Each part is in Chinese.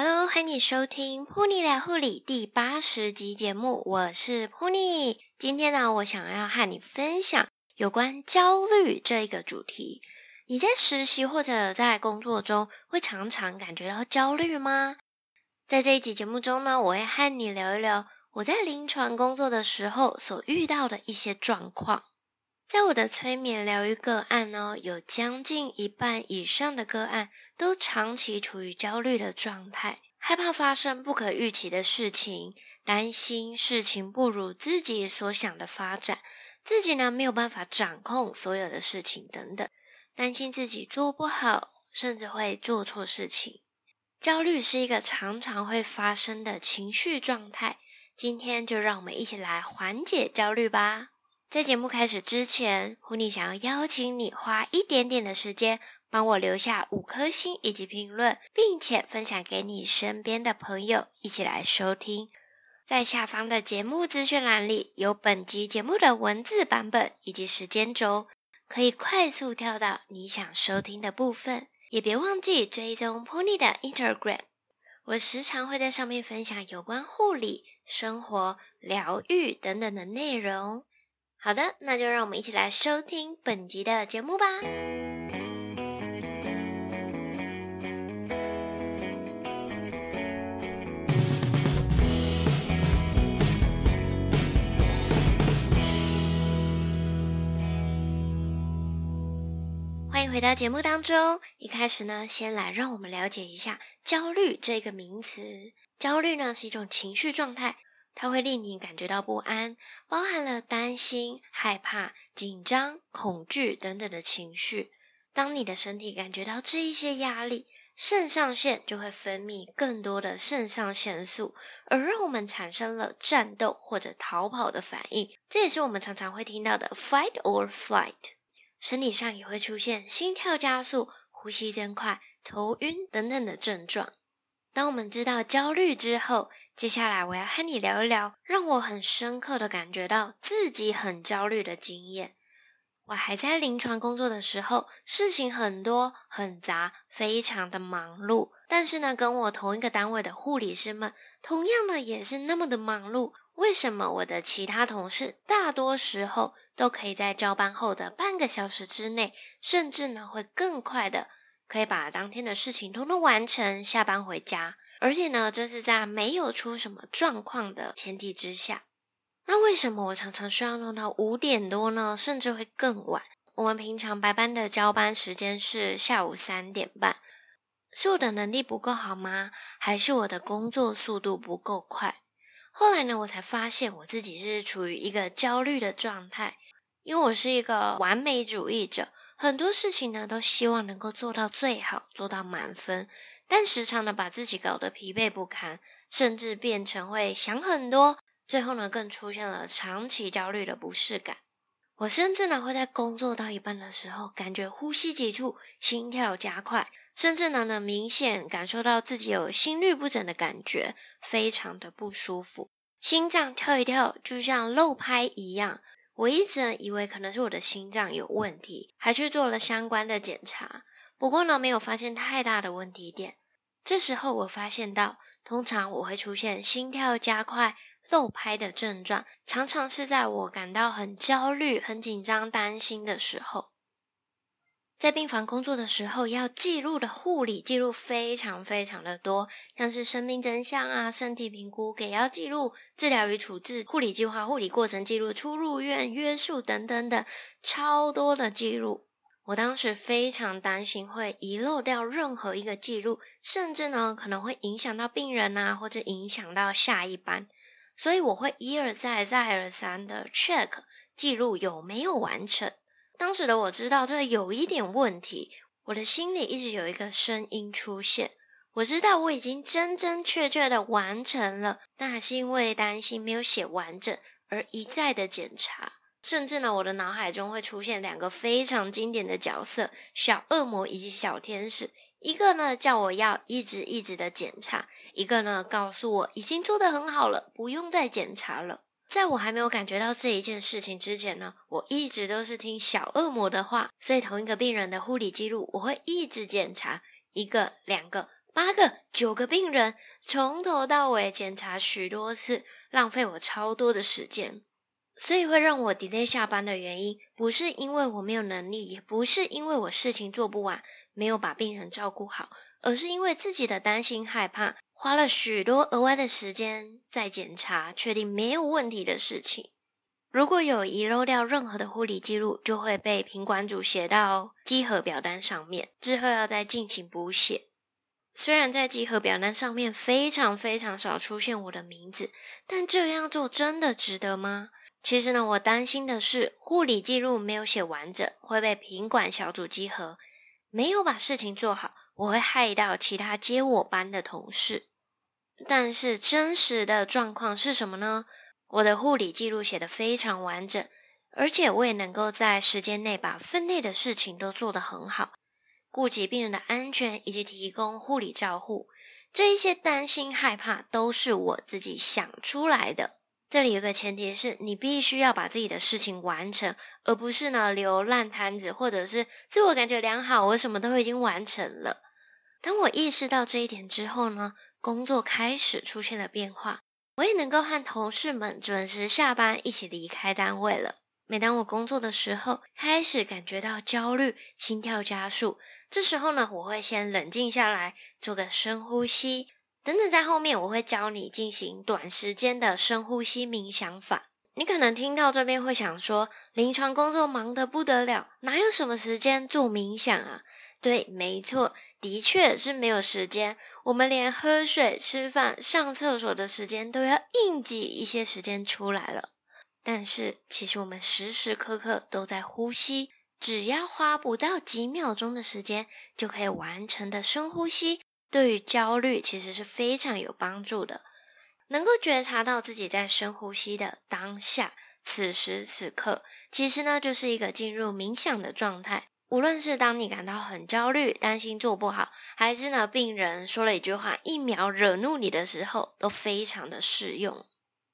Hello，欢迎收听噗妮聊护理第八十集节目，我是噗妮。今天呢，我想要和你分享有关焦虑这一个主题。你在实习或者在工作中，会常常感觉到焦虑吗？在这一集节目中呢，我会和你聊一聊我在临床工作的时候所遇到的一些状况。在我的催眠疗愈个案呢，有将近一半以上的个案都长期处于焦虑的状态，害怕发生不可预期的事情，担心事情不如自己所想的发展，自己呢没有办法掌控所有的事情等等，担心自己做不好，甚至会做错事情。焦虑是一个常常会发生的情绪状态，今天就让我们一起来缓解焦虑吧。在节目开始之前，噗妮想要邀请你花一点点的时间，帮我留下五颗星以及评论，并且分享给你身边的朋友一起来收听。在下方的节目资讯栏里有本集节目的文字版本以及时间轴，可以快速跳到你想收听的部分。也别忘记追踪 pony 的 Instagram，我时常会在上面分享有关护理、生活、疗愈等等的内容。好的，那就让我们一起来收听本集的节目吧。欢迎回到节目当中。一开始呢，先来让我们了解一下焦虑这个名词。焦虑呢，是一种情绪状态。它会令你感觉到不安，包含了担心、害怕、紧张、恐惧等等的情绪。当你的身体感觉到这一些压力，肾上腺就会分泌更多的肾上腺素，而让我们产生了战斗或者逃跑的反应。这也是我们常常会听到的 fight or flight。身体上也会出现心跳加速、呼吸增快、头晕等等的症状。当我们知道焦虑之后，接下来我要和你聊一聊，让我很深刻的感觉到自己很焦虑的经验。我还在临床工作的时候，事情很多很杂，非常的忙碌。但是呢，跟我同一个单位的护理师们，同样呢也是那么的忙碌。为什么我的其他同事大多时候都可以在交班后的半个小时之内，甚至呢会更快的，可以把当天的事情通通完成，下班回家？而且呢，这是在没有出什么状况的前提之下。那为什么我常常需要弄到五点多呢？甚至会更晚？我们平常白班的交班时间是下午三点半，是我的能力不够好吗？还是我的工作速度不够快？后来呢，我才发现我自己是处于一个焦虑的状态，因为我是一个完美主义者，很多事情呢都希望能够做到最好，做到满分。但时常呢，把自己搞得疲惫不堪，甚至变成会想很多，最后呢，更出现了长期焦虑的不适感。我甚至呢，会在工作到一半的时候，感觉呼吸急促，心跳加快，甚至呢，能明显感受到自己有心律不整的感觉，非常的不舒服，心脏跳一跳，就像漏拍一样。我一直以为可能是我的心脏有问题，还去做了相关的检查。不过呢，没有发现太大的问题点。这时候我发现到，通常我会出现心跳加快、漏拍的症状，常常是在我感到很焦虑、很紧张、担心的时候。在病房工作的时候，要记录的护理记录非常非常的多，像是生命真相啊、身体评估、给药记录、治疗与处置、护理计划、护理过程记录、出入院约束等等等，超多的记录。我当时非常担心会遗漏掉任何一个记录，甚至呢可能会影响到病人啊，或者影响到下一班，所以我会一而再、再而三的 check 记录有没有完成。当时的我知道这有一点问题，我的心里一直有一个声音出现，我知道我已经真真确确的完成了，但还是因为担心没有写完整而一再的检查。甚至呢，我的脑海中会出现两个非常经典的角色：小恶魔以及小天使。一个呢叫我要一直一直的检查，一个呢告诉我已经做得很好了，不用再检查了。在我还没有感觉到这一件事情之前呢，我一直都是听小恶魔的话，所以同一个病人的护理记录，我会一直检查一个、两个、八个、九个病人，从头到尾检查许多次，浪费我超多的时间。所以会让我 delay 下班的原因，不是因为我没有能力，也不是因为我事情做不完，没有把病人照顾好，而是因为自己的担心害怕，花了许多额外的时间在检查，确定没有问题的事情。如果有遗漏掉任何的护理记录，就会被品管组写到稽核表单上面，之后要再进行补写。虽然在稽核表单上面非常非常少出现我的名字，但这样做真的值得吗？其实呢，我担心的是护理记录没有写完整，会被品管小组稽核，没有把事情做好，我会害到其他接我班的同事。但是真实的状况是什么呢？我的护理记录写得非常完整，而且我也能够在时间内把分内的事情都做得很好。顾及病人的安全以及提供护理照护，这一些担心害怕都是我自己想出来的。这里有个前提是你必须要把自己的事情完成，而不是呢留烂摊子，或者是自我感觉良好，我什么都已经完成了。当我意识到这一点之后呢，工作开始出现了变化，我也能够和同事们准时下班，一起离开单位了。每当我工作的时候，开始感觉到焦虑，心跳加速。这时候呢，我会先冷静下来，做个深呼吸，等等，在后面我会教你进行短时间的深呼吸冥想法。你可能听到这边会想说，临床工作忙得不得了，哪有什么时间做冥想啊？对，没错，的确是没有时间。我们连喝水、吃饭、上厕所的时间都要硬挤一些时间出来了。但是，其实我们时时刻刻都在呼吸。只要花不到几秒钟的时间就可以完成的深呼吸，对于焦虑其实是非常有帮助的。能够觉察到自己在深呼吸的当下，此时此刻，其实呢就是一个进入冥想的状态。无论是当你感到很焦虑、担心做不好，还是呢病人说了一句话一秒惹怒你的时候，都非常的适用。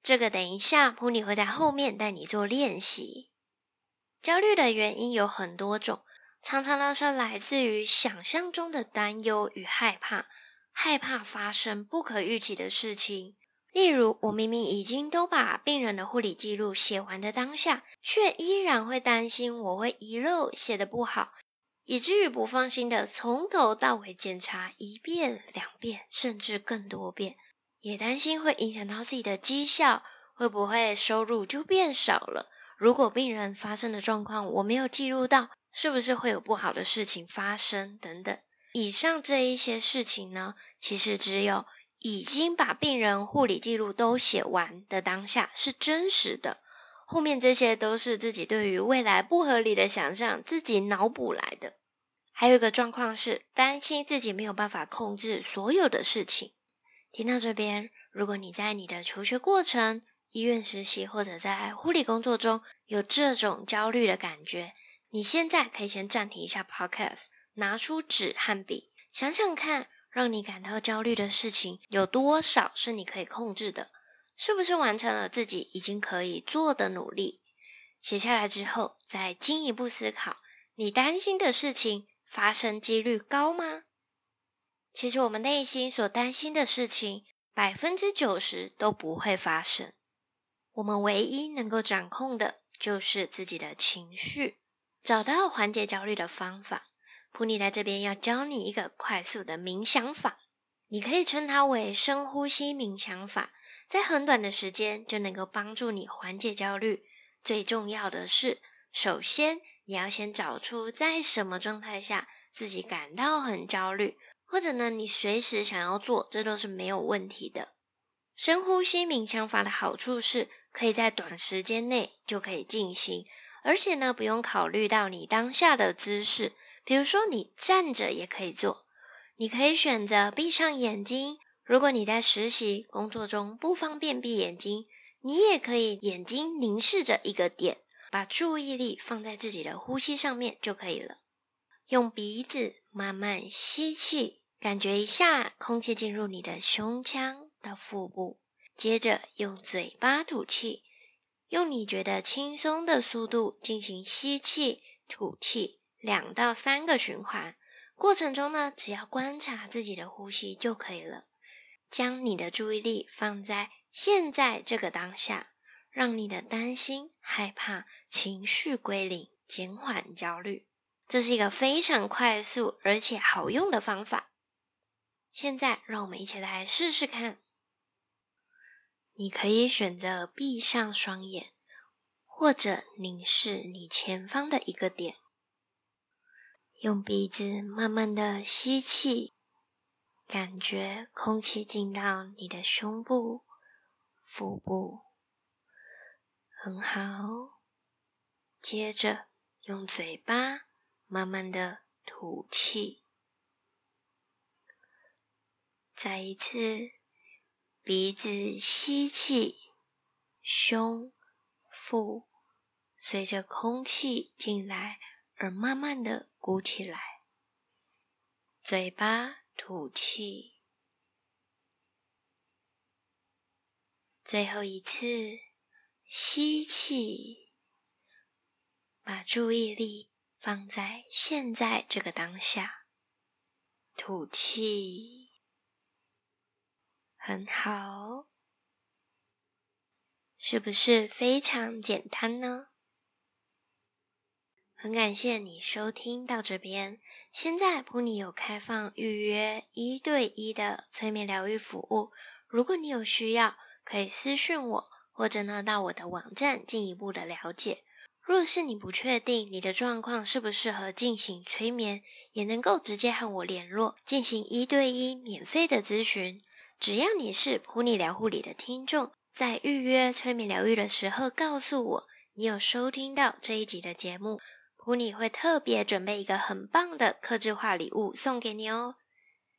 这个等一下普尼会在后面带你做练习。焦虑的原因有很多种，常常呢是来自于想象中的担忧与害怕，害怕发生不可预期的事情。例如，我明明已经都把病人的护理记录写完的当下，却依然会担心我会遗漏、写得不好，以至于不放心的从头到尾检查一遍、两遍，甚至更多遍，也担心会影响到自己的绩效，会不会收入就变少了。如果病人发生的状况我没有记录到，是不是会有不好的事情发生？等等，以上这一些事情呢，其实只有已经把病人护理记录都写完的当下是真实的，后面这些都是自己对于未来不合理的想象，自己脑补来的。还有一个状况是担心自己没有办法控制所有的事情。听到这边，如果你在你的求学过程，医院实习或者在护理工作中有这种焦虑的感觉，你现在可以先暂停一下 Podcast，拿出纸和笔，想想看，让你感到焦虑的事情有多少是你可以控制的，是不是完成了自己已经可以做的努力？写下来之后，再进一步思考，你担心的事情发生几率高吗？其实我们内心所担心的事情，百分之九十都不会发生。我们唯一能够掌控的就是自己的情绪，找到缓解焦虑的方法。普尼在这边要教你一个快速的冥想法，你可以称它为深呼吸冥想法，在很短的时间就能够帮助你缓解焦虑。最重要的是，首先你要先找出在什么状态下自己感到很焦虑，或者呢，你随时想要做，这都是没有问题的。深呼吸冥想法的好处是，可以在短时间内就可以进行，而且呢，不用考虑到你当下的姿势，比如说你站着也可以做，你可以选择闭上眼睛。如果你在实习工作中不方便闭眼睛，你也可以眼睛凝视着一个点，把注意力放在自己的呼吸上面就可以了。用鼻子慢慢吸气，感觉一下空气进入你的胸腔到腹部。接着用嘴巴吐气，用你觉得轻松的速度进行吸气、吐气两到三个循环，过程中呢，只要观察自己的呼吸就可以了。将你的注意力放在现在这个当下，让你的担心、害怕情绪归零，减缓焦虑。这是一个非常快速而且好用的方法。现在，让我们一起来试试看。你可以选择闭上双眼，或者凝视你前方的一个点，用鼻子慢慢的吸气，感觉空气进到你的胸部、腹部，很好。接着用嘴巴慢慢的吐气，再一次。鼻子吸气，胸、腹随着空气进来而慢慢的鼓起来。嘴巴吐气，最后一次吸气，把注意力放在现在这个当下。吐气。很好，是不是非常简单呢？很感谢你收听到这边。现在噗妮有开放预约一对一的催眠疗愈服务，如果你有需要，可以私讯我，或者呢到我的网站进一步的了解。若是你不确定你的状况适不适合进行催眠，也能够直接和我联络，进行一对一免费的咨询。只要你是普尼疗护理的听众，在预约催眠疗愈的时候，告诉我你有收听到这一集的节目，普尼会特别准备一个很棒的客制化礼物送给你哦。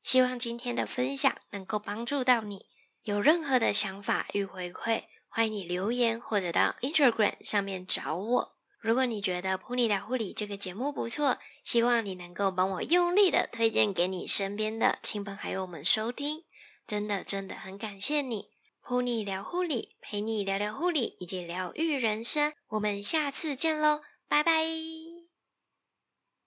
希望今天的分享能够帮助到你。有任何的想法与回馈，欢迎你留言或者到 Instagram 上面找我。如果你觉得普尼疗护理这个节目不错，希望你能够帮我用力的推荐给你身边的亲朋好友们收听。真的真的很感谢你，护理聊护理，陪你聊聊护理以及疗愈人生。我们下次见喽，拜拜。